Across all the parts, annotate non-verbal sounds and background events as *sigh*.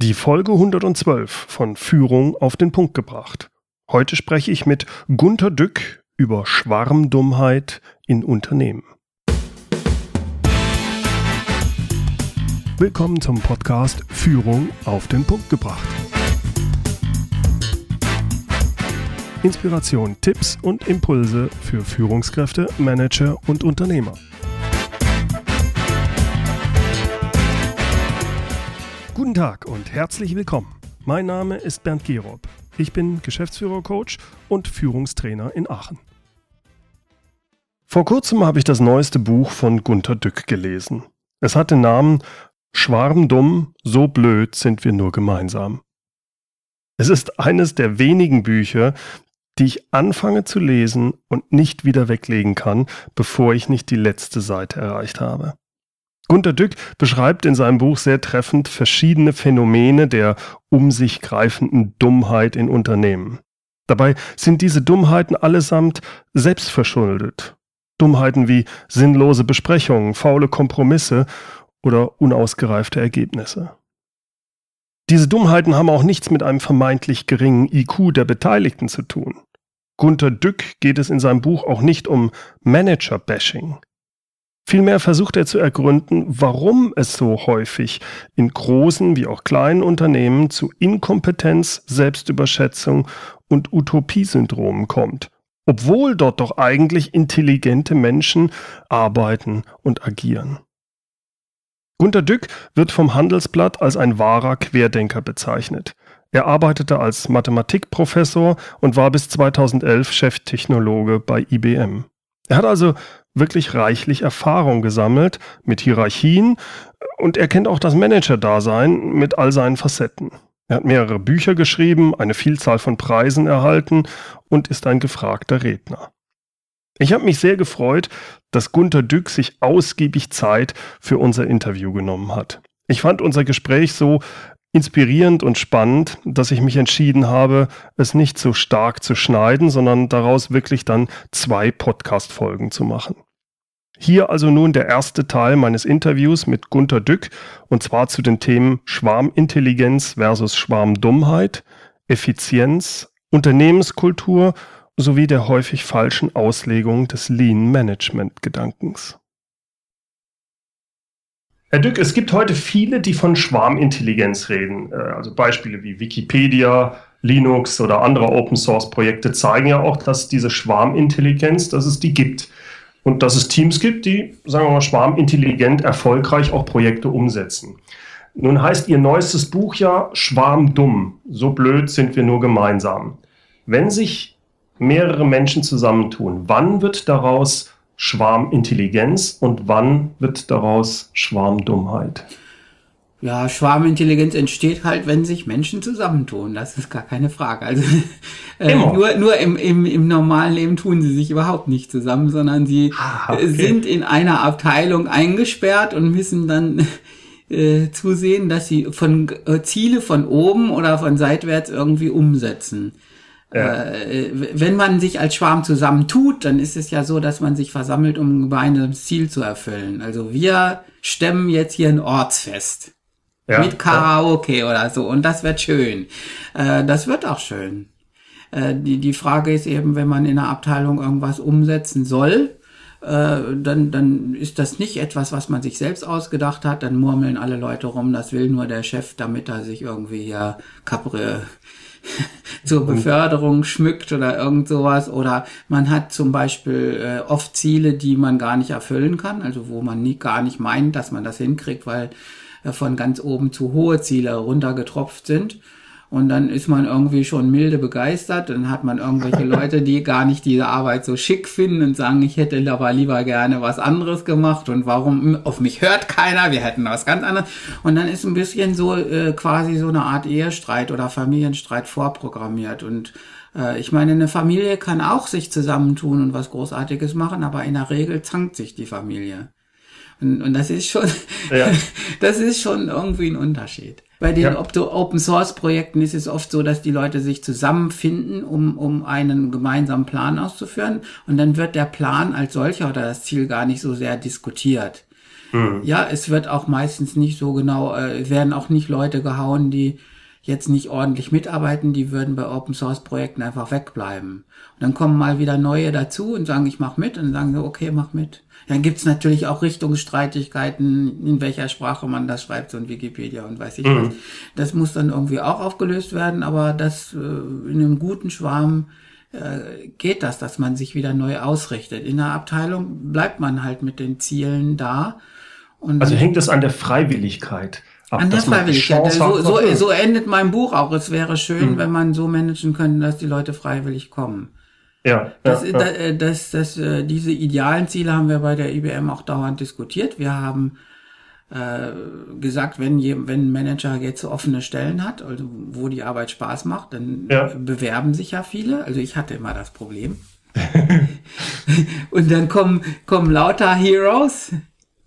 Die Folge 112 von Führung auf den Punkt gebracht. Heute spreche ich mit Gunter Dück über Schwarmdummheit in Unternehmen. Willkommen zum Podcast Führung auf den Punkt gebracht. Inspiration, Tipps und Impulse für Führungskräfte, Manager und Unternehmer. Guten Tag und herzlich willkommen. Mein Name ist Bernd Gerob. Ich bin Geschäftsführer-Coach und Führungstrainer in Aachen. Vor kurzem habe ich das neueste Buch von Gunter Dück gelesen. Es hat den Namen Schwarmdumm, so blöd sind wir nur gemeinsam. Es ist eines der wenigen Bücher, die ich anfange zu lesen und nicht wieder weglegen kann, bevor ich nicht die letzte Seite erreicht habe. Gunter Dück beschreibt in seinem Buch sehr treffend verschiedene Phänomene der um sich greifenden Dummheit in Unternehmen. Dabei sind diese Dummheiten allesamt selbstverschuldet. Dummheiten wie sinnlose Besprechungen, faule Kompromisse oder unausgereifte Ergebnisse. Diese Dummheiten haben auch nichts mit einem vermeintlich geringen IQ der Beteiligten zu tun. Gunter Dück geht es in seinem Buch auch nicht um Manager-Bashing. Vielmehr versucht er zu ergründen, warum es so häufig in großen wie auch kleinen Unternehmen zu Inkompetenz, Selbstüberschätzung und Utopiesyndromen kommt, obwohl dort doch eigentlich intelligente Menschen arbeiten und agieren. Gunter Dück wird vom Handelsblatt als ein wahrer Querdenker bezeichnet. Er arbeitete als Mathematikprofessor und war bis 2011 Cheftechnologe bei IBM. Er hat also wirklich reichlich Erfahrung gesammelt mit Hierarchien und er kennt auch das Manager-Dasein mit all seinen Facetten. Er hat mehrere Bücher geschrieben, eine Vielzahl von Preisen erhalten und ist ein gefragter Redner. Ich habe mich sehr gefreut, dass Gunter Dück sich ausgiebig Zeit für unser Interview genommen hat. Ich fand unser Gespräch so inspirierend und spannend, dass ich mich entschieden habe, es nicht so stark zu schneiden, sondern daraus wirklich dann zwei Podcast-Folgen zu machen. Hier also nun der erste Teil meines Interviews mit Gunter Dück und zwar zu den Themen Schwarmintelligenz versus Schwarmdummheit, Effizienz, Unternehmenskultur sowie der häufig falschen Auslegung des Lean Management Gedankens. Herr Dück, es gibt heute viele, die von Schwarmintelligenz reden. Äh, also Beispiele wie Wikipedia, Linux oder andere Open Source Projekte zeigen ja auch, dass diese Schwarmintelligenz, dass es die gibt und dass es Teams gibt, die, sagen wir mal, schwarmintelligent erfolgreich auch Projekte umsetzen. Nun heißt Ihr neuestes Buch ja Schwarmdumm. So blöd sind wir nur gemeinsam. Wenn sich mehrere Menschen zusammentun, wann wird daraus Schwarmintelligenz und wann wird daraus Schwarmdummheit? Ja, Schwarmintelligenz entsteht halt, wenn sich Menschen zusammentun. Das ist gar keine Frage. Also *laughs* äh, nur, nur im, im, im normalen Leben tun sie sich überhaupt nicht zusammen, sondern sie ah, okay. sind in einer Abteilung eingesperrt und müssen dann *laughs* äh, zusehen, dass sie von äh, Ziele von oben oder von seitwärts irgendwie umsetzen. Ja. Äh, wenn man sich als Schwarm zusammentut, dann ist es ja so, dass man sich versammelt, um ein gemeinsames Ziel zu erfüllen. Also wir stemmen jetzt hier ein Ortsfest. Ja, mit Karaoke ja. oder so. Und das wird schön. Äh, das wird auch schön. Äh, die, die Frage ist eben, wenn man in einer Abteilung irgendwas umsetzen soll, äh, dann, dann ist das nicht etwas, was man sich selbst ausgedacht hat. Dann murmeln alle Leute rum, das will nur der Chef, damit er sich irgendwie hier Capri *laughs* zur Beförderung schmückt oder irgend sowas. Oder man hat zum Beispiel äh, oft Ziele, die man gar nicht erfüllen kann, also wo man nie, gar nicht meint, dass man das hinkriegt, weil äh, von ganz oben zu hohe Ziele runtergetropft sind. Und dann ist man irgendwie schon milde begeistert. Dann hat man irgendwelche *laughs* Leute, die gar nicht diese Arbeit so schick finden und sagen, ich hätte aber lieber gerne was anderes gemacht und warum auf mich hört keiner, wir hätten was ganz anderes. Und dann ist ein bisschen so äh, quasi so eine Art Ehestreit oder Familienstreit vorprogrammiert. Und äh, ich meine, eine Familie kann auch sich zusammentun und was Großartiges machen, aber in der Regel zankt sich die Familie. Und, und das ist schon, ja. *laughs* das ist schon irgendwie ein Unterschied. Bei den ja. Open Source Projekten ist es oft so, dass die Leute sich zusammenfinden, um, um einen gemeinsamen Plan auszuführen. Und dann wird der Plan als solcher oder das Ziel gar nicht so sehr diskutiert. Mhm. Ja, es wird auch meistens nicht so genau, äh, werden auch nicht Leute gehauen, die jetzt nicht ordentlich mitarbeiten, die würden bei Open Source Projekten einfach wegbleiben. Und dann kommen mal wieder neue dazu und sagen, ich mach mit und dann sagen sie, okay, mach mit. Dann gibt's natürlich auch Richtungsstreitigkeiten, in welcher Sprache man das schreibt, so ein Wikipedia und weiß ich mhm. was. Das muss dann irgendwie auch aufgelöst werden, aber das äh, in einem guten Schwarm äh, geht das, dass man sich wieder neu ausrichtet. In der Abteilung bleibt man halt mit den Zielen da. Also hängt es an der Freiwilligkeit. Ab, an der Freiwilligkeit. So, so, so endet mein Buch auch. Es wäre schön, mhm. wenn man so managen könnte, dass die Leute freiwillig kommen. Ja, das, ja, das, äh, das, das, das, diese idealen Ziele haben wir bei der IBM auch dauernd diskutiert. Wir haben äh, gesagt, wenn, je, wenn ein Manager jetzt offene Stellen hat, also wo die Arbeit Spaß macht, dann ja. bewerben sich ja viele. Also ich hatte immer das Problem. *laughs* und dann kommen, kommen lauter Heroes.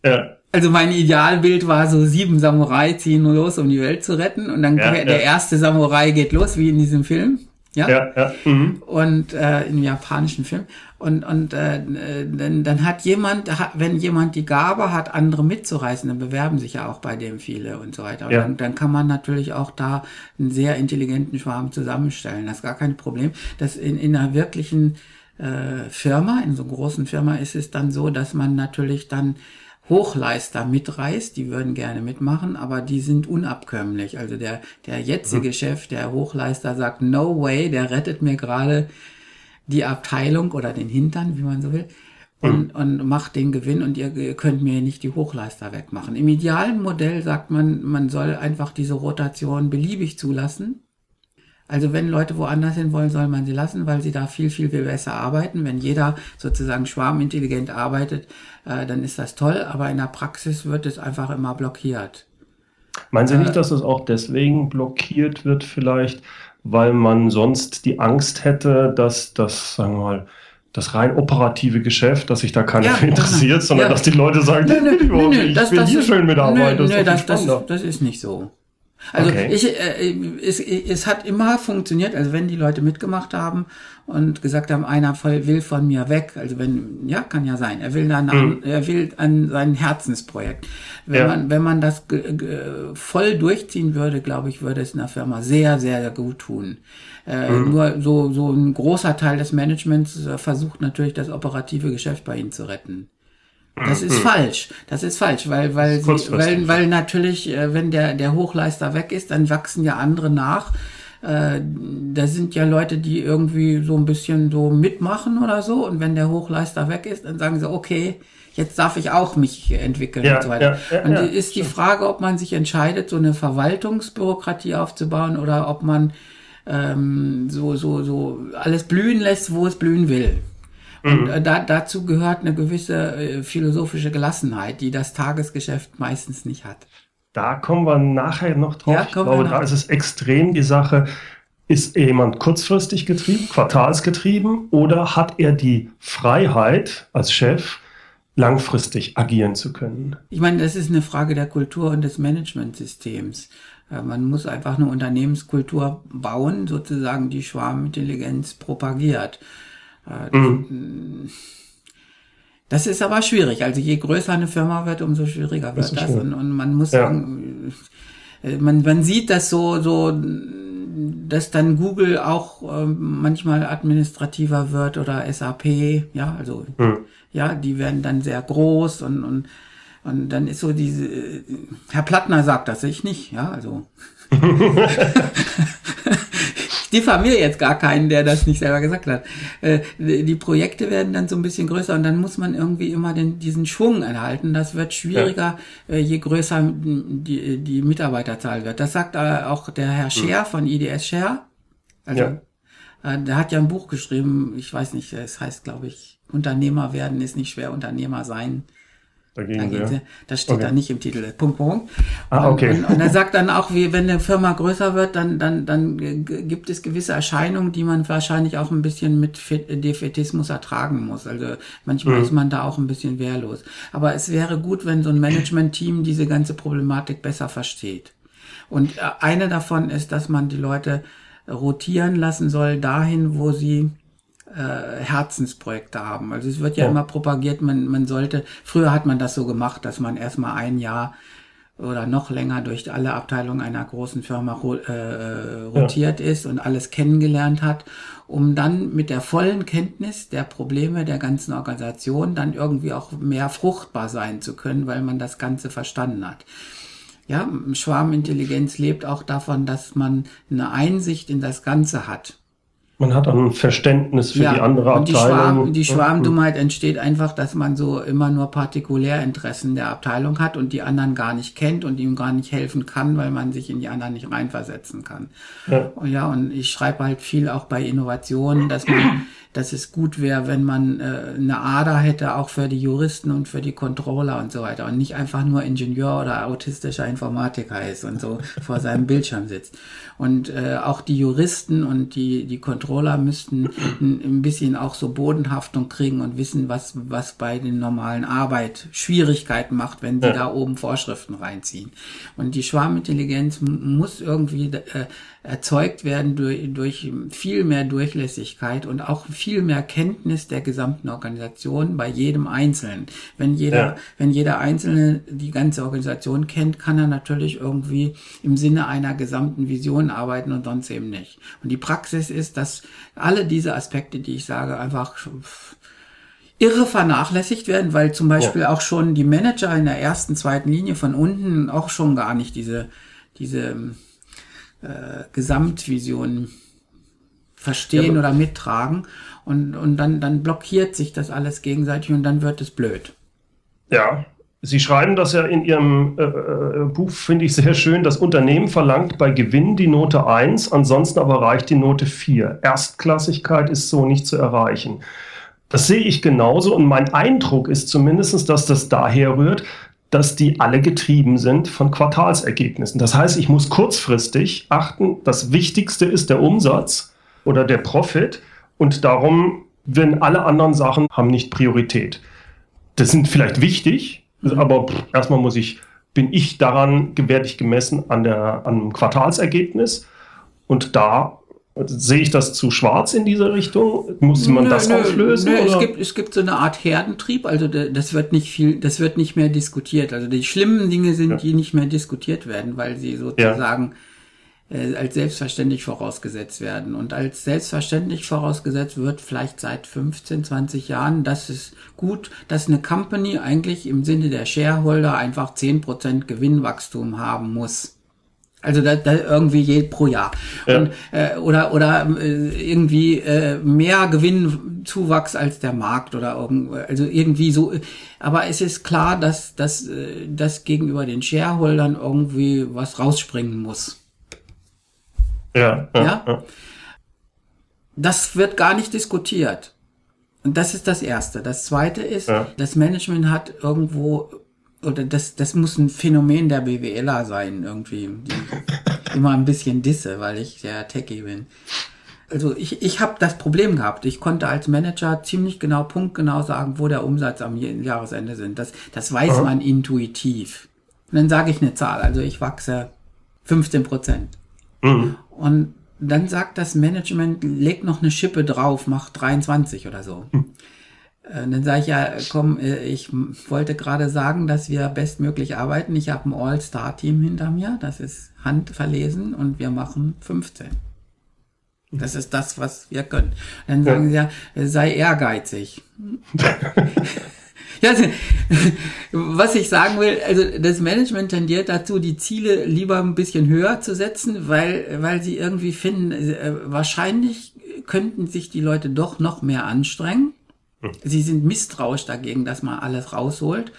Ja. Also mein Idealbild war so sieben Samurai ziehen los, um die Welt zu retten. Und dann ja, der erste Samurai geht los, wie in diesem Film. Ja, ja, ja. Mhm. Und äh, im japanischen Film. Und, und äh, dann, dann hat jemand, wenn jemand die Gabe hat, andere mitzureißen, dann bewerben sich ja auch bei dem viele und so weiter. Und ja. dann, dann kann man natürlich auch da einen sehr intelligenten Schwarm zusammenstellen. Das ist gar kein Problem. Das in, in einer wirklichen äh, Firma, in so einer großen Firma ist es dann so, dass man natürlich dann Hochleister mitreißt, die würden gerne mitmachen, aber die sind unabkömmlich. Also der, der jetzige mhm. Chef, der Hochleister sagt, no way, der rettet mir gerade die Abteilung oder den Hintern, wie man so will, und, mhm. und macht den Gewinn und ihr könnt mir nicht die Hochleister wegmachen. Im idealen Modell sagt man, man soll einfach diese Rotation beliebig zulassen also wenn Leute woanders hin wollen, soll man sie lassen, weil sie da viel, viel, viel besser arbeiten. Wenn jeder sozusagen schwarmintelligent arbeitet, äh, dann ist das toll, aber in der Praxis wird es einfach immer blockiert. Meinen Sie nicht, äh, dass es auch deswegen blockiert wird vielleicht, weil man sonst die Angst hätte, dass das, sagen wir mal, das rein operative Geschäft, dass sich da keiner ja, *laughs* interessiert, genau. sondern ja. dass die Leute sagen, *laughs* nö, nö, ich das, will das hier ist, schön mitarbeiten. Nö, nö, das, das, das, ist nicht so. Also okay. ich, äh, es, es hat immer funktioniert, also wenn die Leute mitgemacht haben und gesagt haben, einer will von mir weg, also wenn, ja, kann ja sein, er will dann an, mhm. er will an sein Herzensprojekt. Wenn ja. man, wenn man das voll durchziehen würde, glaube ich, würde es in der Firma sehr, sehr gut tun. Äh, mhm. Nur so, so ein großer Teil des Managements äh, versucht natürlich das operative Geschäft bei ihnen zu retten. Das ist hm. falsch. Das ist falsch, weil weil sie, weil weil natürlich, äh, wenn der der Hochleister weg ist, dann wachsen ja andere nach. Äh, da sind ja Leute, die irgendwie so ein bisschen so mitmachen oder so. Und wenn der Hochleister weg ist, dann sagen sie, okay, jetzt darf ich auch mich entwickeln ja, und so weiter. Ja, ja, und ist die Frage, ob man sich entscheidet, so eine Verwaltungsbürokratie aufzubauen oder ob man ähm, so so so alles blühen lässt, wo es blühen will. Und mhm. äh, da, dazu gehört eine gewisse äh, philosophische Gelassenheit, die das Tagesgeschäft meistens nicht hat. Da kommen wir nachher noch drauf. Ja, ich glaube, da ist es extrem die Sache, ist jemand kurzfristig getrieben, quartalsgetrieben oder hat er die Freiheit als Chef, langfristig agieren zu können? Ich meine, das ist eine Frage der Kultur und des Managementsystems. Äh, man muss einfach eine Unternehmenskultur bauen, sozusagen die Schwarmintelligenz propagiert. Äh, mhm. Das ist aber schwierig. Also je größer eine Firma wird, umso schwieriger wird das. das. Und, und, man muss ja. sagen, äh, man, man sieht das so, so, dass dann Google auch äh, manchmal administrativer wird oder SAP, ja, also mhm. ja, die werden dann sehr groß und, und und dann ist so diese, Herr Plattner sagt das, ich nicht, ja, also. *laughs* *laughs* diffamiere jetzt gar keinen, der das nicht selber gesagt hat. Äh, die Projekte werden dann so ein bisschen größer und dann muss man irgendwie immer den, diesen Schwung erhalten. Das wird schwieriger, ja. Äh, je größer die, die Mitarbeiterzahl wird. Das sagt äh, auch der Herr hm. Scher von IDS Scher. Also, ja. Der hat ja ein Buch geschrieben, ich weiß nicht, es heißt, glaube ich, Unternehmer werden ist nicht schwer, Unternehmer sein. Dagegen, Dagegen ja. Das steht okay. da nicht im Titel. Punkt, Punkt. Ah, okay. Und, und, und *laughs* er sagt dann auch, wie wenn eine Firma größer wird, dann, dann, dann gibt es gewisse Erscheinungen, die man wahrscheinlich auch ein bisschen mit Defetismus ertragen muss. Also manchmal mhm. ist man da auch ein bisschen wehrlos. Aber es wäre gut, wenn so ein Management-Team diese ganze Problematik besser versteht. Und äh, eine davon ist, dass man die Leute rotieren lassen soll dahin, wo sie äh, Herzensprojekte haben. Also es wird ja, ja immer propagiert, man, man sollte, früher hat man das so gemacht, dass man erstmal ein Jahr oder noch länger durch alle Abteilungen einer großen Firma äh, rotiert ja. ist und alles kennengelernt hat, um dann mit der vollen Kenntnis der Probleme der ganzen Organisation dann irgendwie auch mehr fruchtbar sein zu können, weil man das Ganze verstanden hat. Ja, Schwarmintelligenz lebt auch davon, dass man eine Einsicht in das Ganze hat. Man hat ein Verständnis für ja, die andere und Abteilung. Die, Schwarm, die Schwarmdummheit entsteht einfach, dass man so immer nur Partikulärinteressen der Abteilung hat und die anderen gar nicht kennt und ihm gar nicht helfen kann, weil man sich in die anderen nicht reinversetzen kann. Ja, und, ja, und ich schreibe halt viel auch bei Innovationen, dass man dass es gut wäre, wenn man äh, eine Ader hätte, auch für die Juristen und für die Controller und so weiter und nicht einfach nur Ingenieur oder autistischer Informatiker ist und so *laughs* vor seinem Bildschirm sitzt. Und äh, auch die Juristen und die, die Controller müssten ein, ein bisschen auch so Bodenhaftung kriegen und wissen, was, was bei den normalen Arbeit Schwierigkeiten macht, wenn sie ja. da oben Vorschriften reinziehen. Und die Schwarmintelligenz muss irgendwie äh, erzeugt werden durch, durch viel mehr Durchlässigkeit und auch viel mehr Kenntnis der gesamten Organisation bei jedem Einzelnen. Wenn jeder, ja. wenn jeder Einzelne die ganze Organisation kennt, kann er natürlich irgendwie im Sinne einer gesamten Vision arbeiten und sonst eben nicht. Und die Praxis ist, dass alle diese Aspekte, die ich sage, einfach irre vernachlässigt werden, weil zum Beispiel ja. auch schon die Manager in der ersten, zweiten Linie von unten auch schon gar nicht diese, diese äh, Gesamtvision verstehen ja, oder mittragen und, und dann, dann blockiert sich das alles gegenseitig und dann wird es blöd. Ja, Sie schreiben das ja in Ihrem äh, äh Buch, finde ich sehr schön. Das Unternehmen verlangt bei Gewinn die Note 1, ansonsten aber reicht die Note 4. Erstklassigkeit ist so nicht zu erreichen. Das sehe ich genauso und mein Eindruck ist zumindest, dass das daher rührt, dass die alle getrieben sind von Quartalsergebnissen. Das heißt, ich muss kurzfristig achten, das Wichtigste ist der Umsatz oder der Profit und darum, wenn alle anderen Sachen haben nicht Priorität. Das sind vielleicht wichtig, aber erstmal muss ich, bin ich daran, werde ich gemessen an der, an Quartalsergebnis und da Sehe ich das zu schwarz in diese Richtung? Muss man nö, das nö, auflösen? Nö, es, gibt, es gibt so eine Art Herdentrieb, also das wird nicht viel, das wird nicht mehr diskutiert. Also die schlimmen Dinge sind, ja. die nicht mehr diskutiert werden, weil sie sozusagen ja. Äh, als selbstverständlich vorausgesetzt werden. Und als selbstverständlich vorausgesetzt wird vielleicht seit 15, 20 Jahren, dass es gut, dass eine Company eigentlich im Sinne der Shareholder einfach 10% Gewinnwachstum haben muss. Also da, da irgendwie je pro Jahr. Ja. Und, äh, oder oder äh, irgendwie äh, mehr Gewinnzuwachs als der Markt oder also irgendwie so. Aber es ist klar, dass, dass, äh, dass gegenüber den Shareholdern irgendwie was rausspringen muss. Ja, ja, ja? ja. Das wird gar nicht diskutiert. Und das ist das Erste. Das Zweite ist, ja. das Management hat irgendwo oder das, das muss ein Phänomen der BWLer sein, irgendwie. Die *laughs* immer ein bisschen disse, weil ich sehr techy bin. Also ich, ich habe das Problem gehabt. Ich konnte als Manager ziemlich genau, punktgenau sagen, wo der Umsatz am Jahresende sind. Das, das weiß mhm. man intuitiv. Und dann sage ich eine Zahl. Also ich wachse 15 Prozent. Mhm. Und dann sagt das Management, leg noch eine Schippe drauf, mach 23 oder so. Mhm. Äh, dann sage ich ja, komm, äh, ich wollte gerade sagen, dass wir bestmöglich arbeiten. Ich habe ein All-Star-Team hinter mir, das ist handverlesen und wir machen 15. Das ist das, was wir können. Dann sagen sie ja, sei ehrgeizig. *laughs* ja, *laughs* was ich sagen will, also das Management tendiert dazu, die Ziele lieber ein bisschen höher zu setzen, weil, weil sie irgendwie finden, äh, wahrscheinlich könnten sich die Leute doch noch mehr anstrengen Sie sind misstrauisch dagegen, dass man alles rausholt.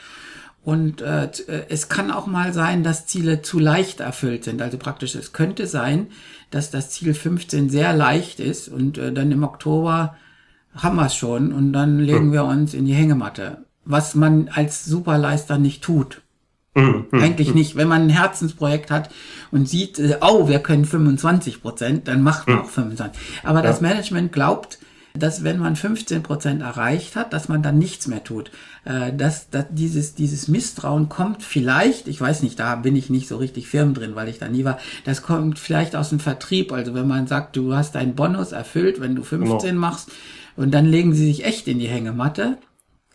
Und äh, äh, es kann auch mal sein, dass Ziele zu leicht erfüllt sind. Also praktisch, es könnte sein, dass das Ziel 15 sehr leicht ist und äh, dann im Oktober haben wir es schon und dann legen wir uns in die Hängematte. Was man als Superleister nicht tut. Mhm, mhm, Eigentlich mhm. nicht. Wenn man ein Herzensprojekt hat und sieht, äh, oh, wir können 25 Prozent, dann macht man auch 25. Aber das Management glaubt, dass wenn man 15 Prozent erreicht hat, dass man dann nichts mehr tut. Äh, dass, dass dieses, dieses Misstrauen kommt vielleicht, ich weiß nicht, da bin ich nicht so richtig firm drin, weil ich da nie war, das kommt vielleicht aus dem Vertrieb. Also wenn man sagt, du hast deinen Bonus erfüllt, wenn du 15 genau. machst, Und dann legen sie sich echt in die Hängematte.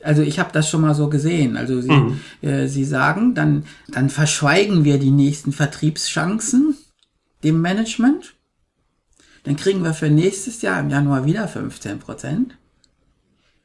Also ich habe das schon mal so gesehen. Also sie, mhm. äh, sie sagen, dann, dann verschweigen wir die nächsten Vertriebschancen dem Management. Dann kriegen wir für nächstes Jahr im Januar wieder 15 Prozent.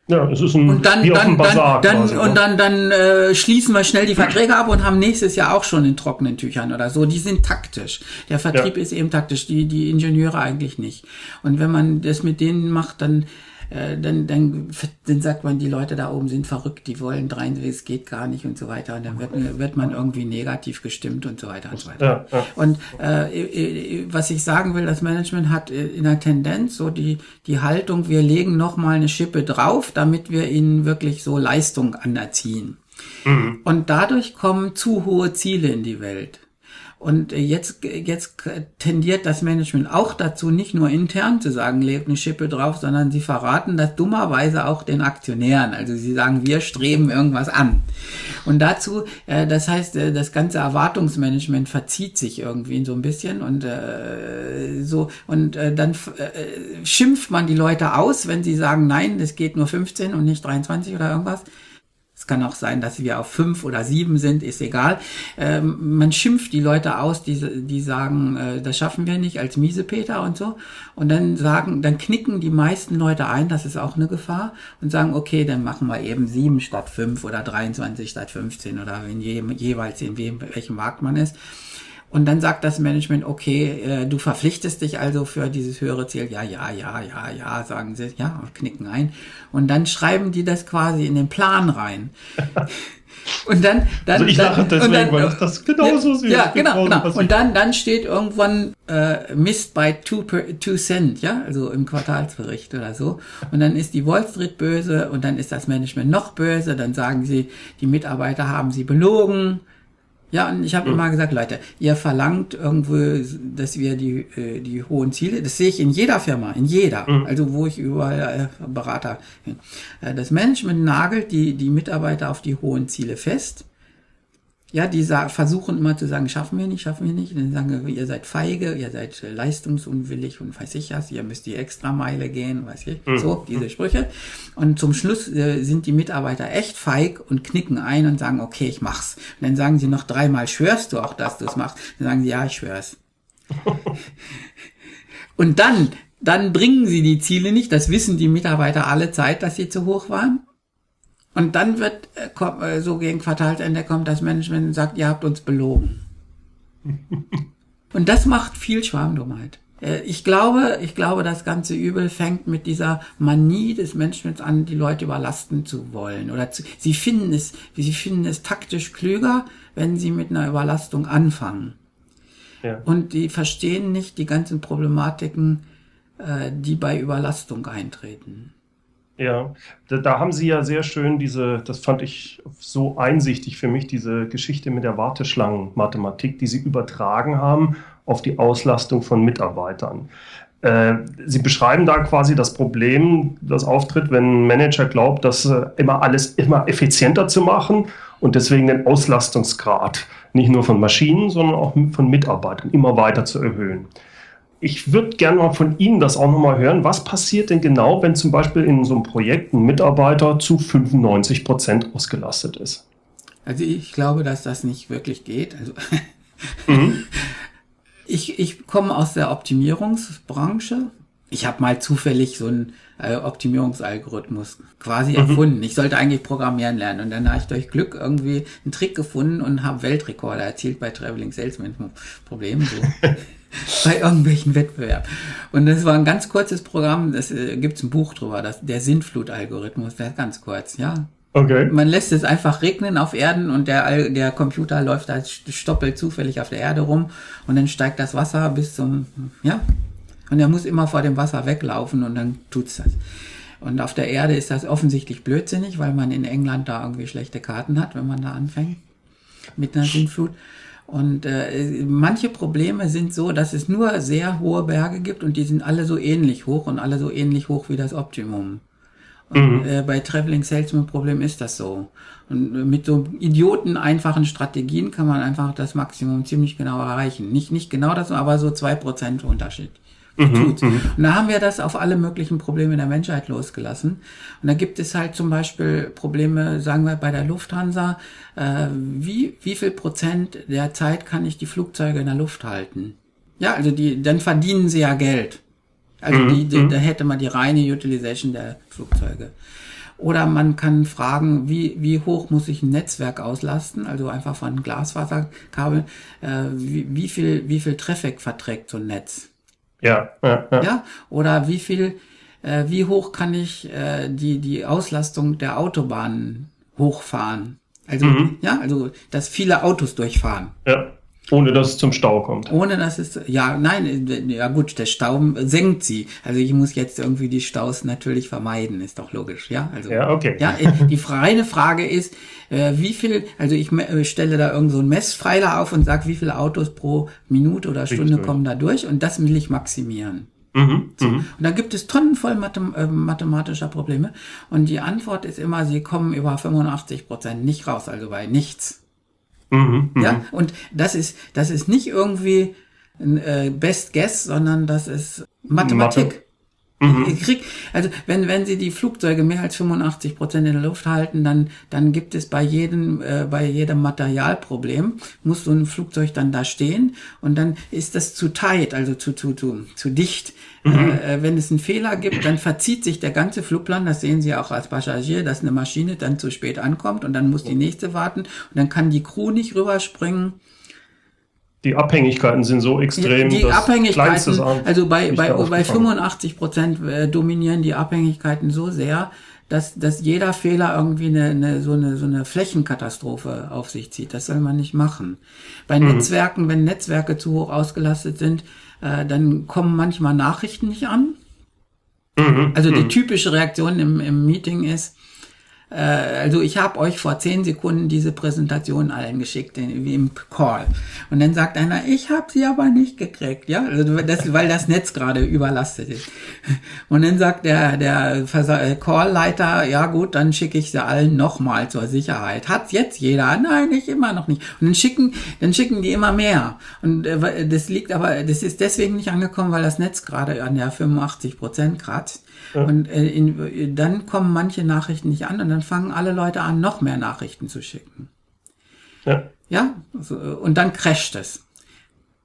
Ja, es ist ein und dann, dann, Bazar dann, quasi, dann, und dann, dann äh, schließen wir schnell die Verträge ab und haben nächstes Jahr auch schon in trockenen Tüchern oder so. Die sind taktisch. Der Vertrieb ja. ist eben taktisch, die, die Ingenieure eigentlich nicht. Und wenn man das mit denen macht, dann äh, dann, dann, dann sagt man, die Leute da oben sind verrückt, die wollen rein, es geht gar nicht und so weiter. Und dann wird, wird man irgendwie negativ gestimmt und so weiter und so weiter. Ja, ja. Und äh, was ich sagen will, das Management hat in der Tendenz so die, die Haltung, wir legen noch mal eine Schippe drauf, damit wir ihnen wirklich so Leistung anerziehen. Mhm. Und dadurch kommen zu hohe Ziele in die Welt. Und jetzt, jetzt tendiert das Management auch dazu, nicht nur intern zu sagen, legt eine Schippe drauf, sondern sie verraten das dummerweise auch den Aktionären. Also sie sagen, wir streben irgendwas an. Und dazu, äh, das heißt, äh, das ganze Erwartungsmanagement verzieht sich irgendwie so ein bisschen und äh, so und äh, dann äh, schimpft man die Leute aus, wenn sie sagen, nein, das geht nur 15 und nicht 23 oder irgendwas. Es kann auch sein, dass wir auf fünf oder sieben sind, ist egal. Ähm, man schimpft die Leute aus, die, die sagen, äh, das schaffen wir nicht als Miesepeter und so. Und dann sagen, dann knicken die meisten Leute ein, das ist auch eine Gefahr, und sagen, okay, dann machen wir eben sieben statt fünf oder 23 statt 15 oder in je, jeweils in welchem Markt man ist. Und dann sagt das Management, okay, äh, du verpflichtest dich also für dieses höhere Ziel. Ja, ja, ja, ja, ja, sagen sie, ja, und knicken ein. Und dann schreiben die das quasi in den Plan rein. *laughs* Und dann, dann, also ich lache deswegen, dann, weil das genauso sieht. Ja, genau, genau. Und dann, dann steht irgendwann äh, Mist by two, per, two cent, ja, also im Quartalsbericht oder so. Und dann ist die Wall Street böse und dann ist das Management noch böse. Dann sagen sie, die Mitarbeiter haben sie belogen. Ja, und ich habe mhm. immer gesagt, Leute, ihr verlangt irgendwo, dass wir die, äh, die hohen Ziele, das sehe ich in jeder Firma, in jeder, mhm. also wo ich überall äh, Berater bin. Äh, das Management nagelt die, die Mitarbeiter auf die hohen Ziele fest ja, die versuchen immer zu sagen, schaffen wir nicht, schaffen wir nicht. Und dann sagen wir, ihr seid feige, ihr seid leistungsunwillig und weiß ich was, ihr müsst die Extrameile gehen, weiß ich. Mhm. So, diese Sprüche. Und zum Schluss äh, sind die Mitarbeiter echt feig und knicken ein und sagen, okay, ich mach's. Und dann sagen sie noch dreimal, schwörst du auch, dass du es machst? Dann sagen sie, ja, ich schwör's. *laughs* und dann, dann bringen sie die Ziele nicht. Das wissen die Mitarbeiter alle Zeit, dass sie zu hoch waren. Und dann wird, äh, so gegen Quartalsende kommt das Management und sagt, ihr habt uns belogen. *laughs* und das macht viel Schwarmdummheit. Äh, ich glaube, ich glaube, das ganze Übel fängt mit dieser Manie des Managements an, die Leute überlasten zu wollen. Oder zu, sie finden es, sie finden es taktisch klüger, wenn sie mit einer Überlastung anfangen. Ja. Und die verstehen nicht die ganzen Problematiken, äh, die bei Überlastung eintreten. Ja, da, da, haben Sie ja sehr schön diese, das fand ich so einsichtig für mich, diese Geschichte mit der Warteschlangenmathematik, die Sie übertragen haben auf die Auslastung von Mitarbeitern. Äh, Sie beschreiben da quasi das Problem, das auftritt, wenn ein Manager glaubt, das äh, immer alles immer effizienter zu machen und deswegen den Auslastungsgrad nicht nur von Maschinen, sondern auch von Mitarbeitern immer weiter zu erhöhen ich würde gerne mal von Ihnen das auch nochmal hören. Was passiert denn genau, wenn zum Beispiel in so einem Projekt ein Mitarbeiter zu 95 Prozent ausgelastet ist? Also ich glaube, dass das nicht wirklich geht. Also *laughs* mhm. ich, ich komme aus der Optimierungsbranche. Ich habe mal zufällig so einen äh, Optimierungsalgorithmus quasi mhm. erfunden. Ich sollte eigentlich programmieren lernen und dann habe ich durch Glück irgendwie einen Trick gefunden und habe Weltrekorde erzielt bei Traveling Salesman Problemen. So. *laughs* *laughs* bei irgendwelchen Wettbewerben. Und das war ein ganz kurzes Programm, das äh, gibt's ein Buch drüber, das, der Sintflut-Algorithmus, der ist ganz kurz, ja. Okay. Man lässt es einfach regnen auf Erden und der, der Computer läuft als Stoppel zufällig auf der Erde rum und dann steigt das Wasser bis zum, ja. Und er muss immer vor dem Wasser weglaufen und dann tut's das. Und auf der Erde ist das offensichtlich blödsinnig, weil man in England da irgendwie schlechte Karten hat, wenn man da anfängt mit einer Sintflut. Und äh, manche Probleme sind so, dass es nur sehr hohe Berge gibt und die sind alle so ähnlich hoch und alle so ähnlich hoch wie das Optimum. Und, mhm. äh, bei Traveling Salesman Problem ist das so. Und mit so idioten einfachen Strategien kann man einfach das Maximum ziemlich genau erreichen. Nicht, nicht genau das, aber so zwei Prozent Unterschied Mhm, tut. Mhm. Und da haben wir das auf alle möglichen Probleme der Menschheit losgelassen. Und da gibt es halt zum Beispiel Probleme, sagen wir bei der Lufthansa, äh, wie, wie viel Prozent der Zeit kann ich die Flugzeuge in der Luft halten? Ja, also die, dann verdienen sie ja Geld. Also mhm, die, die, mhm. da hätte man die reine Utilization der Flugzeuge. Oder man kann fragen, wie, wie hoch muss ich ein Netzwerk auslasten, also einfach von Glasfaserkabel, äh, wie, wie viel, wie viel Traffic verträgt so ein Netz? Ja, ja, ja. ja? Oder wie viel, äh, wie hoch kann ich äh, die, die Auslastung der Autobahnen hochfahren? Also, mhm. ja, also, dass viele Autos durchfahren. Ja. Ohne dass es zum Stau kommt. Ohne dass es, ja, nein, ja gut, der Stau senkt sie. Also ich muss jetzt irgendwie die Staus natürlich vermeiden, ist doch logisch, ja? Also, ja, okay. Ja, die reine Frage ist, äh, wie viel, also ich äh, stelle da irgend so einen Messpfeiler auf und sage, wie viele Autos pro Minute oder Stunde Richtig. kommen da durch und das will ich maximieren. Mhm, so. Mhm. Und dann gibt es Tonnen voll Mathem äh, mathematischer Probleme. Und die Antwort ist immer, sie kommen über 85 Prozent nicht raus, also bei nichts. Mhm, ja, mhm. und das ist, das ist nicht irgendwie ein äh, Best Guess, sondern das ist Mathematik. Mathe. Mhm. Krieg, also wenn, wenn Sie die Flugzeuge mehr als 85 Prozent in der Luft halten, dann, dann gibt es bei jedem, äh, bei jedem Materialproblem, muss so ein Flugzeug dann da stehen und dann ist das zu tight, also zu, zu, zu, zu dicht. Mhm. Äh, wenn es einen Fehler gibt, dann verzieht sich der ganze Flugplan, das sehen Sie auch als Passagier, dass eine Maschine dann zu spät ankommt und dann muss die nächste warten und dann kann die Crew nicht rüberspringen die Abhängigkeiten sind so extrem. Die, die Abhängigkeiten, also bei, bei, bei 85 Prozent äh, dominieren die Abhängigkeiten so sehr, dass, dass jeder Fehler irgendwie eine, eine, so, eine, so eine Flächenkatastrophe auf sich zieht. Das soll man nicht machen. Bei mhm. Netzwerken, wenn Netzwerke zu hoch ausgelastet sind, äh, dann kommen manchmal Nachrichten nicht an. Mhm. Also die mhm. typische Reaktion im, im Meeting ist, äh, also ich habe euch vor zehn Sekunden diese Präsentation allen geschickt, wie im Call. Und dann sagt einer, ich habe sie aber nicht gekriegt, ja, also das, weil das Netz gerade überlastet ist. Und dann sagt der der äh, Callleiter, ja gut, dann schicke ich sie allen nochmal zur Sicherheit. Hat jetzt jeder? Nein, ich immer noch nicht. Und dann schicken, dann schicken die immer mehr. Und äh, das liegt aber, das ist deswegen nicht angekommen, weil das Netz gerade an der 85 Prozent kratzt. Ja. Und äh, in, dann kommen manche Nachrichten nicht an und dann fangen alle Leute an, noch mehr Nachrichten zu schicken. Ja. Ja, also, und dann crasht es.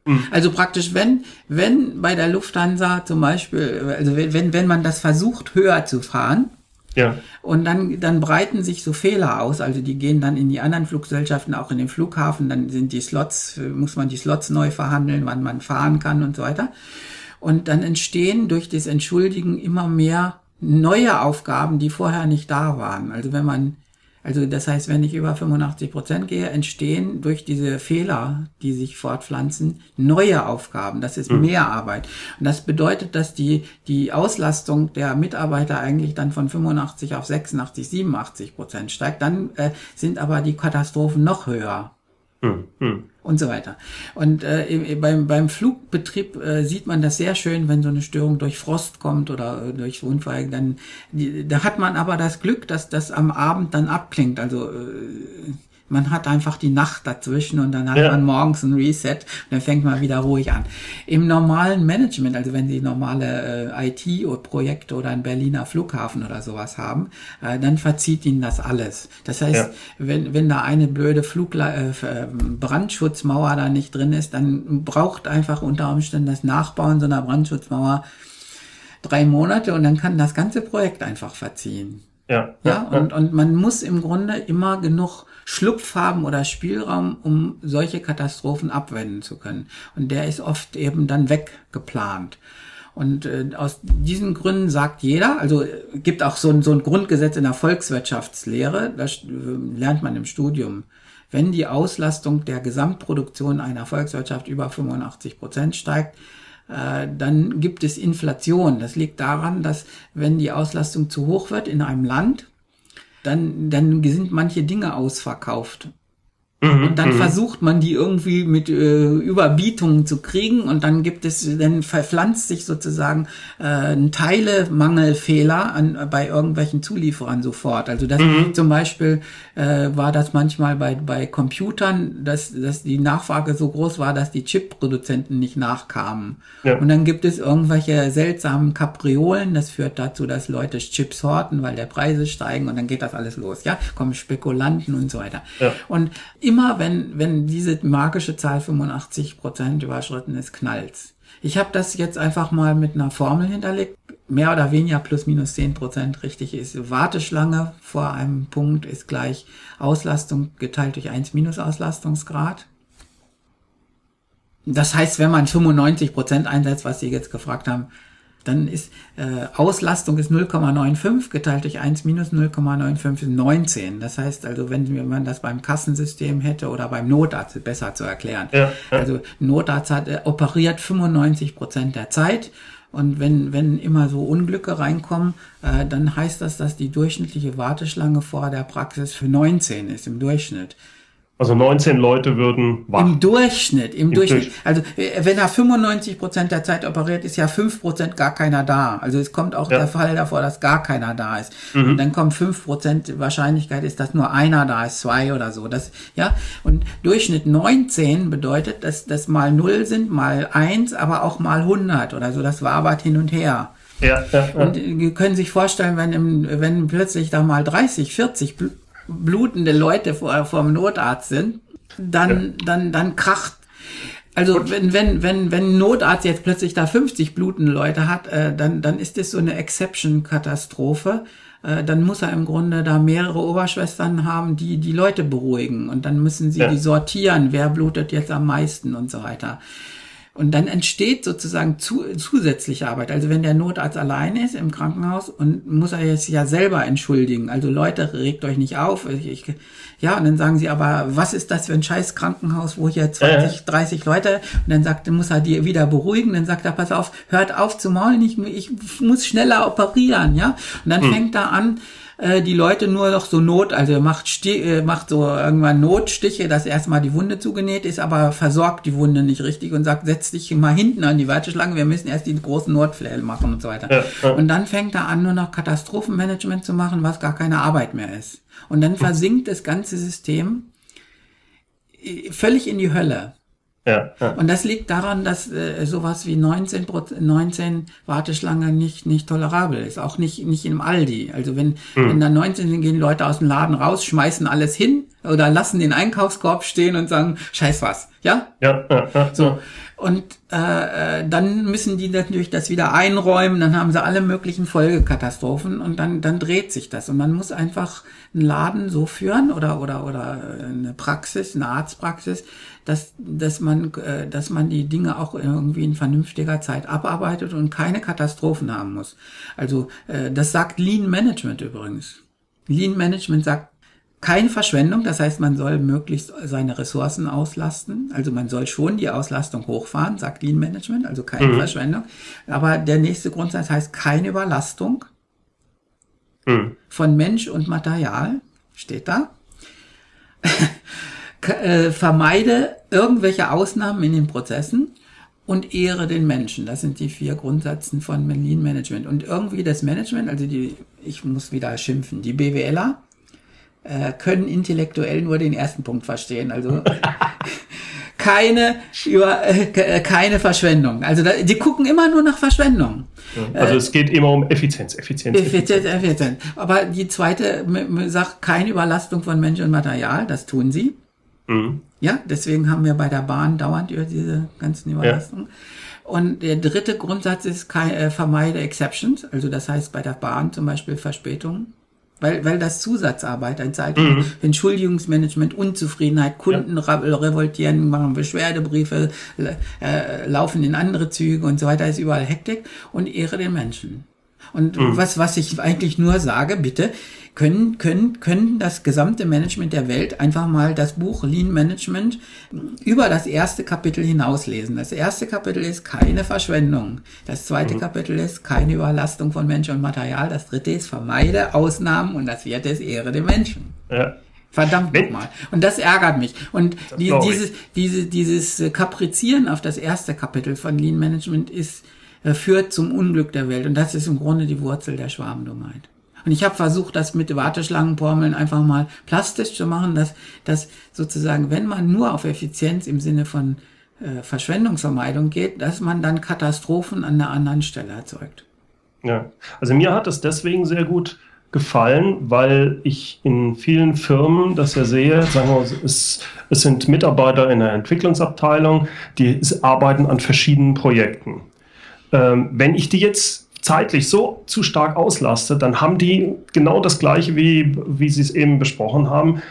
Mhm. Also praktisch, wenn, wenn bei der Lufthansa zum Beispiel, also wenn, wenn man das versucht, höher zu fahren, ja. Und dann, dann breiten sich so Fehler aus. Also die gehen dann in die anderen Fluggesellschaften, auch in den Flughafen. Dann sind die Slots, muss man die Slots neu verhandeln, wann man fahren kann und so weiter. Und dann entstehen durch das Entschuldigen immer mehr neue Aufgaben, die vorher nicht da waren. Also wenn man, also das heißt, wenn ich über 85 Prozent gehe, entstehen durch diese Fehler, die sich fortpflanzen, neue Aufgaben. Das ist mhm. mehr Arbeit. Und das bedeutet, dass die, die Auslastung der Mitarbeiter eigentlich dann von 85 auf 86, 87 Prozent steigt. Dann äh, sind aber die Katastrophen noch höher. Hm, hm. Und so weiter. Und äh, beim, beim Flugbetrieb äh, sieht man das sehr schön, wenn so eine Störung durch Frost kommt oder äh, durch Unfall. Dann, die, da hat man aber das Glück, dass das am Abend dann abklingt. Also äh, man hat einfach die Nacht dazwischen und dann hat ja. man morgens ein Reset und dann fängt man wieder ruhig an. Im normalen Management, also wenn Sie normale äh, IT-Projekte oder einen Berliner Flughafen oder sowas haben, äh, dann verzieht Ihnen das alles. Das heißt, ja. wenn, wenn da eine blöde Flugla äh, Brandschutzmauer da nicht drin ist, dann braucht einfach unter Umständen das Nachbauen so einer Brandschutzmauer drei Monate und dann kann das ganze Projekt einfach verziehen. Ja, ja, ja und, und man muss im Grunde immer genug Schlupf haben oder Spielraum, um solche Katastrophen abwenden zu können. Und der ist oft eben dann weggeplant. Und äh, aus diesen Gründen sagt jeder, also äh, gibt auch so ein, so ein Grundgesetz in der Volkswirtschaftslehre, das äh, lernt man im Studium. Wenn die Auslastung der Gesamtproduktion einer Volkswirtschaft über 85 Prozent steigt, äh, dann gibt es Inflation. Das liegt daran, dass wenn die Auslastung zu hoch wird in einem Land, dann, dann sind manche Dinge ausverkauft. Mhm, und dann mhm. versucht man die irgendwie mit äh, Überbietungen zu kriegen und dann gibt es, dann verpflanzt sich sozusagen äh, ein Teilemangelfehler an, bei irgendwelchen Zulieferern sofort. Also das mhm. zum Beispiel äh, war das manchmal bei, bei Computern, dass, dass die Nachfrage so groß war, dass die Chip-Produzenten nicht nachkamen. Ja. Und dann gibt es irgendwelche seltsamen Kapriolen, das führt dazu, dass Leute Chips horten, weil der Preise steigen und dann geht das alles los, ja, kommen Spekulanten und so weiter. Ja. Und immer wenn, wenn diese magische Zahl 85 Prozent überschritten ist, knallt's. Ich habe das jetzt einfach mal mit einer Formel hinterlegt. Mehr oder weniger plus minus 10 Prozent richtig ist. Warteschlange vor einem Punkt ist gleich Auslastung geteilt durch 1 minus Auslastungsgrad. Das heißt, wenn man 95 Prozent einsetzt, was Sie jetzt gefragt haben, dann ist äh, Auslastung ist 0,95 geteilt durch 1 minus 0,95 ist 19. Das heißt also, wenn man das beim Kassensystem hätte oder beim Notarzt, besser zu erklären. Ja, ja. Also Notarzt hat äh, operiert 95 Prozent der Zeit und wenn, wenn immer so Unglücke reinkommen, äh, dann heißt das, dass die durchschnittliche Warteschlange vor der Praxis für 19 ist im Durchschnitt. Also 19 Leute würden warten. Im Durchschnitt, im, Im Durchschnitt. Durch. Also äh, wenn er 95 Prozent der Zeit operiert, ist ja 5 Prozent gar keiner da. Also es kommt auch ja. der Fall davor, dass gar keiner da ist. Mhm. Und dann kommt 5 Prozent Wahrscheinlichkeit ist, dass nur einer da ist, zwei oder so. Das, ja. Und Durchschnitt 19 bedeutet, dass das mal 0 sind, mal 1, aber auch mal 100 oder so. Das wabert hin und her. Ja, ja, ja. Und Sie können sich vorstellen, wenn, im, wenn plötzlich da mal 30, 40 blutende Leute vor, vor dem Notarzt sind, dann, ja. dann, dann kracht also wenn, wenn, wenn, wenn ein Notarzt jetzt plötzlich da 50 blutende Leute hat, äh, dann, dann ist das so eine Exception-Katastrophe. Äh, dann muss er im Grunde da mehrere Oberschwestern haben, die die Leute beruhigen. Und dann müssen sie ja. die sortieren, wer blutet jetzt am meisten und so weiter. Und dann entsteht sozusagen zu, zusätzliche Arbeit. Also wenn der Notarzt allein ist im Krankenhaus und muss er jetzt ja selber entschuldigen. Also Leute, regt euch nicht auf. Ich, ich, ja, und dann sagen sie aber, was ist das für ein scheiß Krankenhaus, wo hier 20, 30 Leute, und dann sagt, muss er die wieder beruhigen, dann sagt er, pass auf, hört auf zu maulen, ich, ich muss schneller operieren, ja. Und dann hm. fängt er an, äh, die Leute nur noch so Not, also macht, Sti äh, macht so irgendwann Notstiche, dass erstmal die Wunde zugenäht ist, aber versorgt die Wunde nicht richtig und sagt, setz dich mal hinten an die Warteschlange, wir müssen erst die großen Notfläche machen und so weiter. Ja, ja. Und dann fängt er an, nur noch Katastrophenmanagement zu machen, was gar keine Arbeit mehr ist. Und dann versinkt das ganze System äh, völlig in die Hölle. Ja, ja. Und das liegt daran, dass äh, sowas wie 19, 19 Warteschlange nicht, nicht tolerabel ist. Auch nicht, nicht im Aldi. Also wenn, hm. wenn da 19 sind, gehen Leute aus dem Laden raus, schmeißen alles hin oder lassen den Einkaufskorb stehen und sagen, scheiß was. Ja? Ja, ja, ja. So. Und äh, äh, dann müssen die natürlich das wieder einräumen, dann haben sie alle möglichen Folgekatastrophen und dann, dann dreht sich das. Und man muss einfach einen Laden so führen oder, oder, oder eine Praxis, eine Arztpraxis, dass, dass, man, äh, dass man die Dinge auch irgendwie in vernünftiger Zeit abarbeitet und keine Katastrophen haben muss. Also äh, das sagt Lean Management übrigens. Lean Management sagt, keine Verschwendung, das heißt, man soll möglichst seine Ressourcen auslasten. Also man soll schon die Auslastung hochfahren, sagt Lean Management, also keine mhm. Verschwendung. Aber der nächste Grundsatz heißt keine Überlastung mhm. von Mensch und Material, steht da. *laughs* Äh, vermeide irgendwelche Ausnahmen in den Prozessen und ehre den Menschen. Das sind die vier Grundsätze von Lean Management. Und irgendwie das Management, also die, ich muss wieder schimpfen, die BWLer, äh, können intellektuell nur den ersten Punkt verstehen. Also *laughs* keine über äh, keine Verschwendung. Also da, die gucken immer nur nach Verschwendung. also äh, es geht immer um Effizienz, Effizienz, Effizienz, Effizienz. Aber die zweite sagt keine Überlastung von Mensch und Material. Das tun sie. Mhm. Ja, deswegen haben wir bei der Bahn dauernd über diese ganzen Überlastungen. Ja. Und der dritte Grundsatz ist, kein, äh, vermeide Exceptions. Also das heißt bei der Bahn zum Beispiel Verspätungen. Weil, weil das Zusatzarbeit ein Zeit mhm. Entschuldigungsmanagement, Unzufriedenheit, Kunden ja. revoltieren, machen Beschwerdebriefe, äh, laufen in andere Züge und so weiter, ist überall Hektik und ehre den Menschen. Und mhm. was, was ich eigentlich nur sage, bitte, können, können, können das gesamte Management der Welt einfach mal das Buch Lean Management über das erste Kapitel hinauslesen. Das erste Kapitel ist keine Verschwendung. Das zweite mhm. Kapitel ist keine Überlastung von Mensch und Material. Das dritte ist vermeide Ausnahmen und das vierte ist Ehre dem Menschen. Ja. Verdammt nochmal. Und das ärgert mich. Und die, dieses, diese, dieses Kaprizieren auf das erste Kapitel von Lean Management ist, äh, führt zum Unglück der Welt. Und das ist im Grunde die Wurzel der Schwarmdummheit. Und ich habe versucht, das mit Warteschlangenformeln einfach mal plastisch zu machen, dass, dass sozusagen, wenn man nur auf Effizienz im Sinne von äh, Verschwendungsvermeidung geht, dass man dann Katastrophen an der anderen Stelle erzeugt. Ja, also mir hat es deswegen sehr gut gefallen, weil ich in vielen Firmen das ja sehe, sagen wir, es, es sind Mitarbeiter in der Entwicklungsabteilung, die arbeiten an verschiedenen Projekten. Ähm, wenn ich die jetzt zeitlich so zu stark auslaste, dann haben die genau das Gleiche, wie, wie Sie es eben besprochen haben,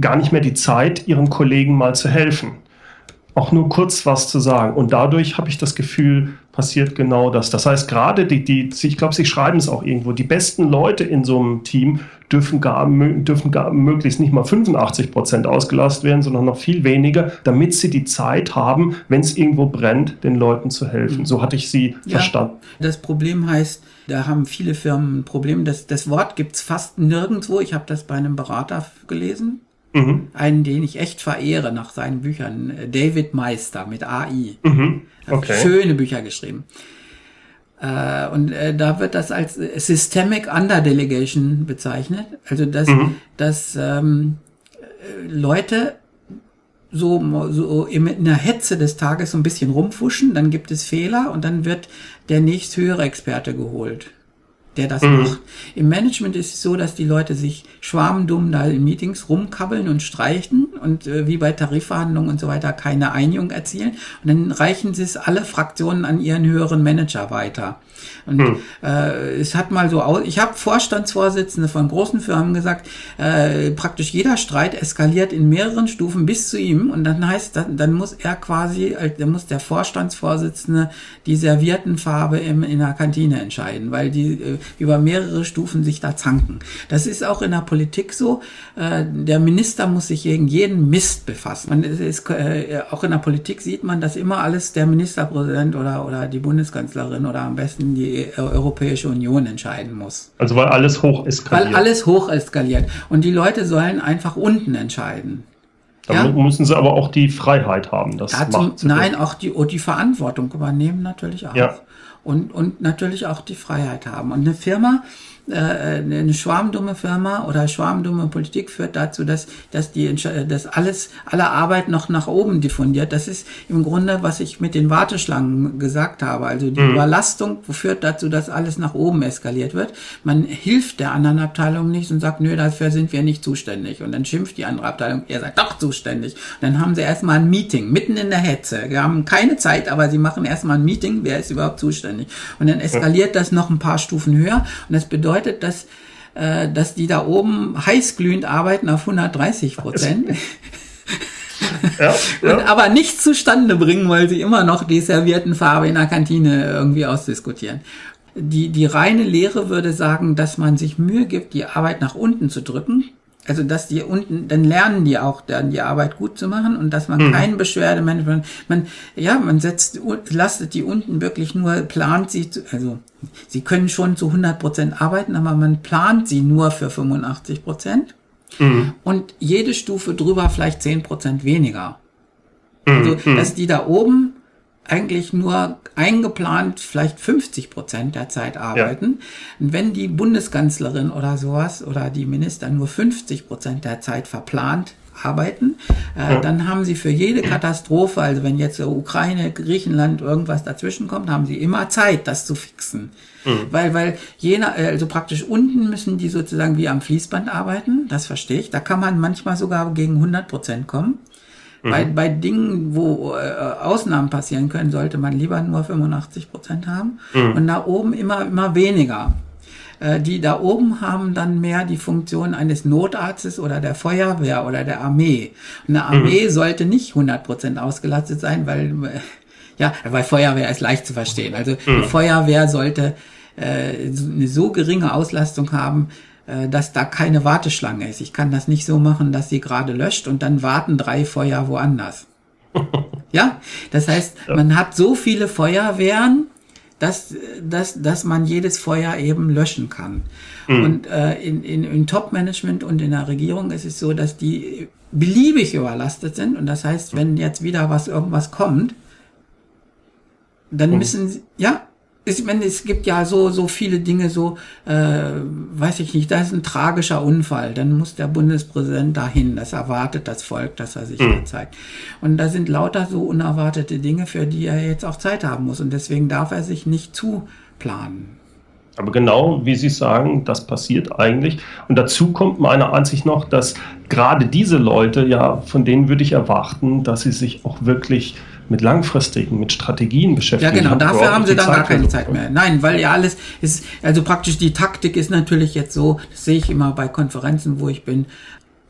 gar nicht mehr die Zeit, ihren Kollegen mal zu helfen auch nur kurz was zu sagen. Und dadurch habe ich das Gefühl, passiert genau das. Das heißt, gerade die, die ich glaube, Sie schreiben es auch irgendwo, die besten Leute in so einem Team dürfen gar, dürfen gar möglichst nicht mal 85 Prozent ausgelastet werden, sondern noch viel weniger, damit sie die Zeit haben, wenn es irgendwo brennt, den Leuten zu helfen. So hatte ich Sie ja, verstanden. Das Problem heißt, da haben viele Firmen ein Problem. Das, das Wort gibt's fast nirgendwo. Ich habe das bei einem Berater gelesen Mhm. Einen, den ich echt verehre nach seinen Büchern. David Meister mit AI. Mhm. Okay. Schöne Bücher geschrieben. Äh, und äh, da wird das als Systemic Underdelegation bezeichnet. Also dass, mhm. dass ähm, Leute so, so in der Hetze des Tages so ein bisschen rumfuschen, dann gibt es Fehler und dann wird der nächsthöhere Experte geholt der das mhm. macht. Im Management ist es so, dass die Leute sich schwarmdumm da in Meetings rumkabbeln und streichen und äh, wie bei Tarifverhandlungen und so weiter keine Einigung erzielen. Und dann reichen sie es alle Fraktionen an ihren höheren Manager weiter. Und hm. äh, es hat mal so aus, ich habe Vorstandsvorsitzende von großen Firmen gesagt, äh, praktisch jeder Streit eskaliert in mehreren Stufen bis zu ihm und dann heißt, dann, dann muss er quasi, dann muss der Vorstandsvorsitzende die Serviertenfarbe im, in der Kantine entscheiden, weil die äh, über mehrere Stufen sich da zanken. Das ist auch in der Politik so. Äh, der Minister muss sich gegen jeden Mist befassen. Man ist, äh, auch in der Politik sieht man, dass immer alles der Ministerpräsident oder, oder die Bundeskanzlerin oder am besten die Europäische Union entscheiden muss. Also weil alles hoch eskaliert. Weil alles hoch eskaliert. Und die Leute sollen einfach unten entscheiden. Da ja? müssen sie aber auch die Freiheit haben, das Dazu, Nein, auch die, die Verantwortung übernehmen natürlich auch. Ja. Und, und natürlich auch die Freiheit haben. Und eine Firma, eine schwarmdumme Firma oder schwarmdumme Politik führt dazu, dass, dass die, dass alles, alle Arbeit noch nach oben diffundiert. Das ist im Grunde, was ich mit den Warteschlangen gesagt habe. Also die mhm. Überlastung führt dazu, dass alles nach oben eskaliert wird. Man hilft der anderen Abteilung nicht und sagt, nö, dafür sind wir nicht zuständig. Und dann schimpft die andere Abteilung, ihr seid doch zuständig. Und dann haben sie erstmal ein Meeting, mitten in der Hetze. Wir haben keine Zeit, aber sie machen erstmal ein Meeting, wer ist überhaupt zuständig. Und dann eskaliert das noch ein paar Stufen höher. Und das bedeutet, bedeutet, dass, äh, dass die da oben heißglühend arbeiten auf 130 Prozent. *laughs* Ja, *laughs* ja. aber nichts zustande bringen, weil sie immer noch die servierten Farbe in der Kantine irgendwie ausdiskutieren. Die, die reine Lehre würde sagen, dass man sich Mühe gibt, die Arbeit nach unten zu drücken, also dass die unten, dann lernen die auch dann die Arbeit gut zu machen und dass man mhm. kein Beschwerdemanagement, man, ja, man setzt, lastet die unten wirklich nur, plant sie, zu, also sie können schon zu 100 Prozent arbeiten, aber man plant sie nur für 85 Prozent mhm. und jede Stufe drüber vielleicht 10 Prozent weniger. Mhm. Also, mhm. dass die da oben eigentlich nur eingeplant vielleicht 50 Prozent der Zeit arbeiten. Ja. Und wenn die Bundeskanzlerin oder sowas oder die Minister nur 50 Prozent der Zeit verplant arbeiten, äh, ja. dann haben sie für jede Katastrophe, also wenn jetzt Ukraine, Griechenland irgendwas dazwischen kommt, haben sie immer Zeit, das zu fixen. Mhm. Weil, weil jener, also praktisch unten müssen die sozusagen wie am Fließband arbeiten, das verstehe ich. Da kann man manchmal sogar gegen 100 Prozent kommen. Mhm. Bei, bei Dingen, wo äh, Ausnahmen passieren können, sollte man lieber nur 85 Prozent haben mhm. und da oben immer, immer weniger. Äh, die da oben haben dann mehr die Funktion eines Notarztes oder der Feuerwehr oder der Armee. Eine Armee mhm. sollte nicht 100 Prozent ausgelastet sein, weil, äh, ja, weil Feuerwehr ist leicht zu verstehen. Also eine mhm. Feuerwehr sollte äh, eine so geringe Auslastung haben, dass da keine Warteschlange ist. Ich kann das nicht so machen, dass sie gerade löscht und dann warten drei Feuer woanders. *laughs* ja, das heißt, man hat so viele Feuerwehren, dass, dass, dass man jedes Feuer eben löschen kann. Mhm. Und äh, in, in, in Top-Management und in der Regierung ist es so, dass die beliebig überlastet sind. Und das heißt, wenn jetzt wieder was irgendwas kommt, dann mhm. müssen sie, ja, ich meine, es gibt ja so, so viele Dinge, so, äh, weiß ich nicht, da ist ein tragischer Unfall, dann muss der Bundespräsident dahin, das erwartet das Volk, dass er sich mhm. da zeigt. Und da sind lauter so unerwartete Dinge, für die er jetzt auch Zeit haben muss und deswegen darf er sich nicht zuplanen. Aber genau wie Sie sagen, das passiert eigentlich. Und dazu kommt meiner Ansicht noch, dass gerade diese Leute, ja, von denen würde ich erwarten, dass sie sich auch wirklich mit langfristigen, mit Strategien beschäftigen. Ja, genau, dafür haben sie dann Zeit gar keine Zeit mehr. Nein, weil ja alles ist, also praktisch die Taktik ist natürlich jetzt so, das sehe ich immer bei Konferenzen, wo ich bin,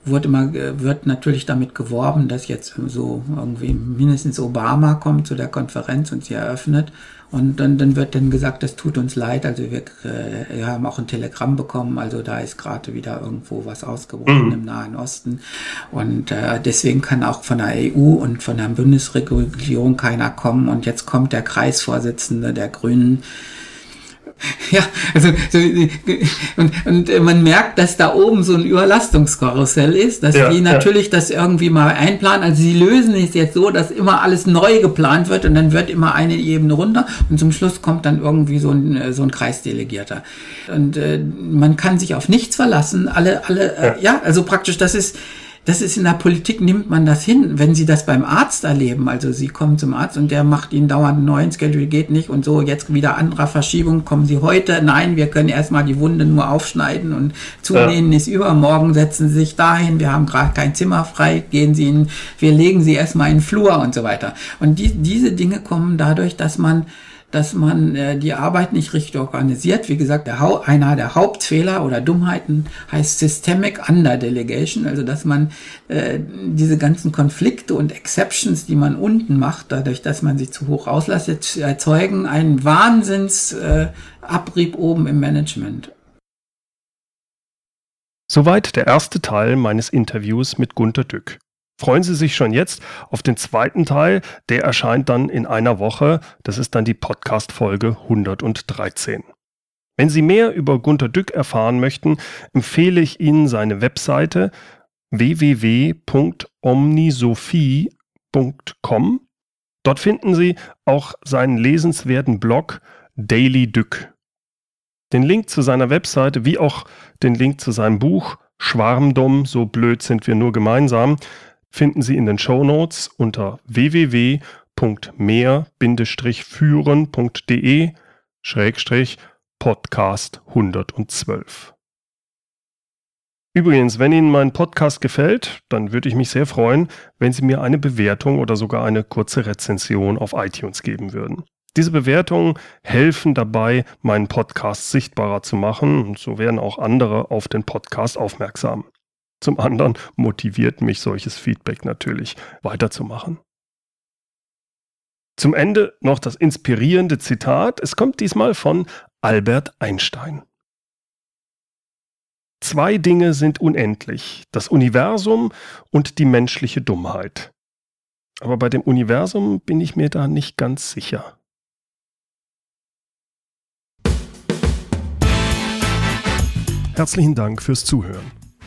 wird immer, wird natürlich damit geworben, dass jetzt so irgendwie mindestens Obama kommt zu der Konferenz und sie eröffnet. Und dann, dann wird dann gesagt, das tut uns leid. Also wir, äh, wir haben auch ein Telegramm bekommen. Also da ist gerade wieder irgendwo was ausgebrochen mhm. im Nahen Osten. Und äh, deswegen kann auch von der EU und von der Bundesregierung keiner kommen. Und jetzt kommt der Kreisvorsitzende der Grünen *laughs* Ja, also so, und, und man merkt, dass da oben so ein Überlastungskarussell ist, dass ja, die natürlich ja. das irgendwie mal einplanen. Also sie lösen es jetzt so, dass immer alles neu geplant wird und dann wird immer eine Ebene runter und zum Schluss kommt dann irgendwie so ein, so ein Kreisdelegierter. Und äh, man kann sich auf nichts verlassen. Alle, alle, äh, ja, also praktisch, das ist das ist in der Politik, nimmt man das hin, wenn sie das beim Arzt erleben. Also sie kommen zum Arzt und der macht ihnen dauernd einen neuen Schedule, geht nicht und so, jetzt wieder anderer Verschiebung, kommen sie heute, nein, wir können erstmal die Wunde nur aufschneiden und zunähen ja. ist übermorgen, setzen sie sich dahin, wir haben gerade kein Zimmer frei, gehen sie in, wir legen sie erstmal in den Flur und so weiter. Und die, diese Dinge kommen dadurch, dass man dass man äh, die Arbeit nicht richtig organisiert. Wie gesagt, der Hau einer der Hauptfehler oder Dummheiten heißt Systemic Underdelegation, also dass man äh, diese ganzen Konflikte und Exceptions, die man unten macht, dadurch, dass man sie zu hoch auslastet, erzeugen einen Wahnsinnsabrieb äh, oben im Management. Soweit der erste Teil meines Interviews mit Gunter Dück. Freuen Sie sich schon jetzt auf den zweiten Teil. Der erscheint dann in einer Woche. Das ist dann die Podcast-Folge 113. Wenn Sie mehr über Gunter Dück erfahren möchten, empfehle ich Ihnen seine Webseite www.omnisophie.com. Dort finden Sie auch seinen lesenswerten Blog Daily Dück. Den Link zu seiner Webseite wie auch den Link zu seinem Buch Schwarmdom, so blöd sind wir nur gemeinsam, finden Sie in den Show Notes unter www.mehr-führen.de Schrägstrich Podcast 112. Übrigens, wenn Ihnen mein Podcast gefällt, dann würde ich mich sehr freuen, wenn Sie mir eine Bewertung oder sogar eine kurze Rezension auf iTunes geben würden. Diese Bewertungen helfen dabei, meinen Podcast sichtbarer zu machen und so werden auch andere auf den Podcast aufmerksam. Zum anderen motiviert mich solches Feedback natürlich weiterzumachen. Zum Ende noch das inspirierende Zitat. Es kommt diesmal von Albert Einstein. Zwei Dinge sind unendlich, das Universum und die menschliche Dummheit. Aber bei dem Universum bin ich mir da nicht ganz sicher. Herzlichen Dank fürs Zuhören.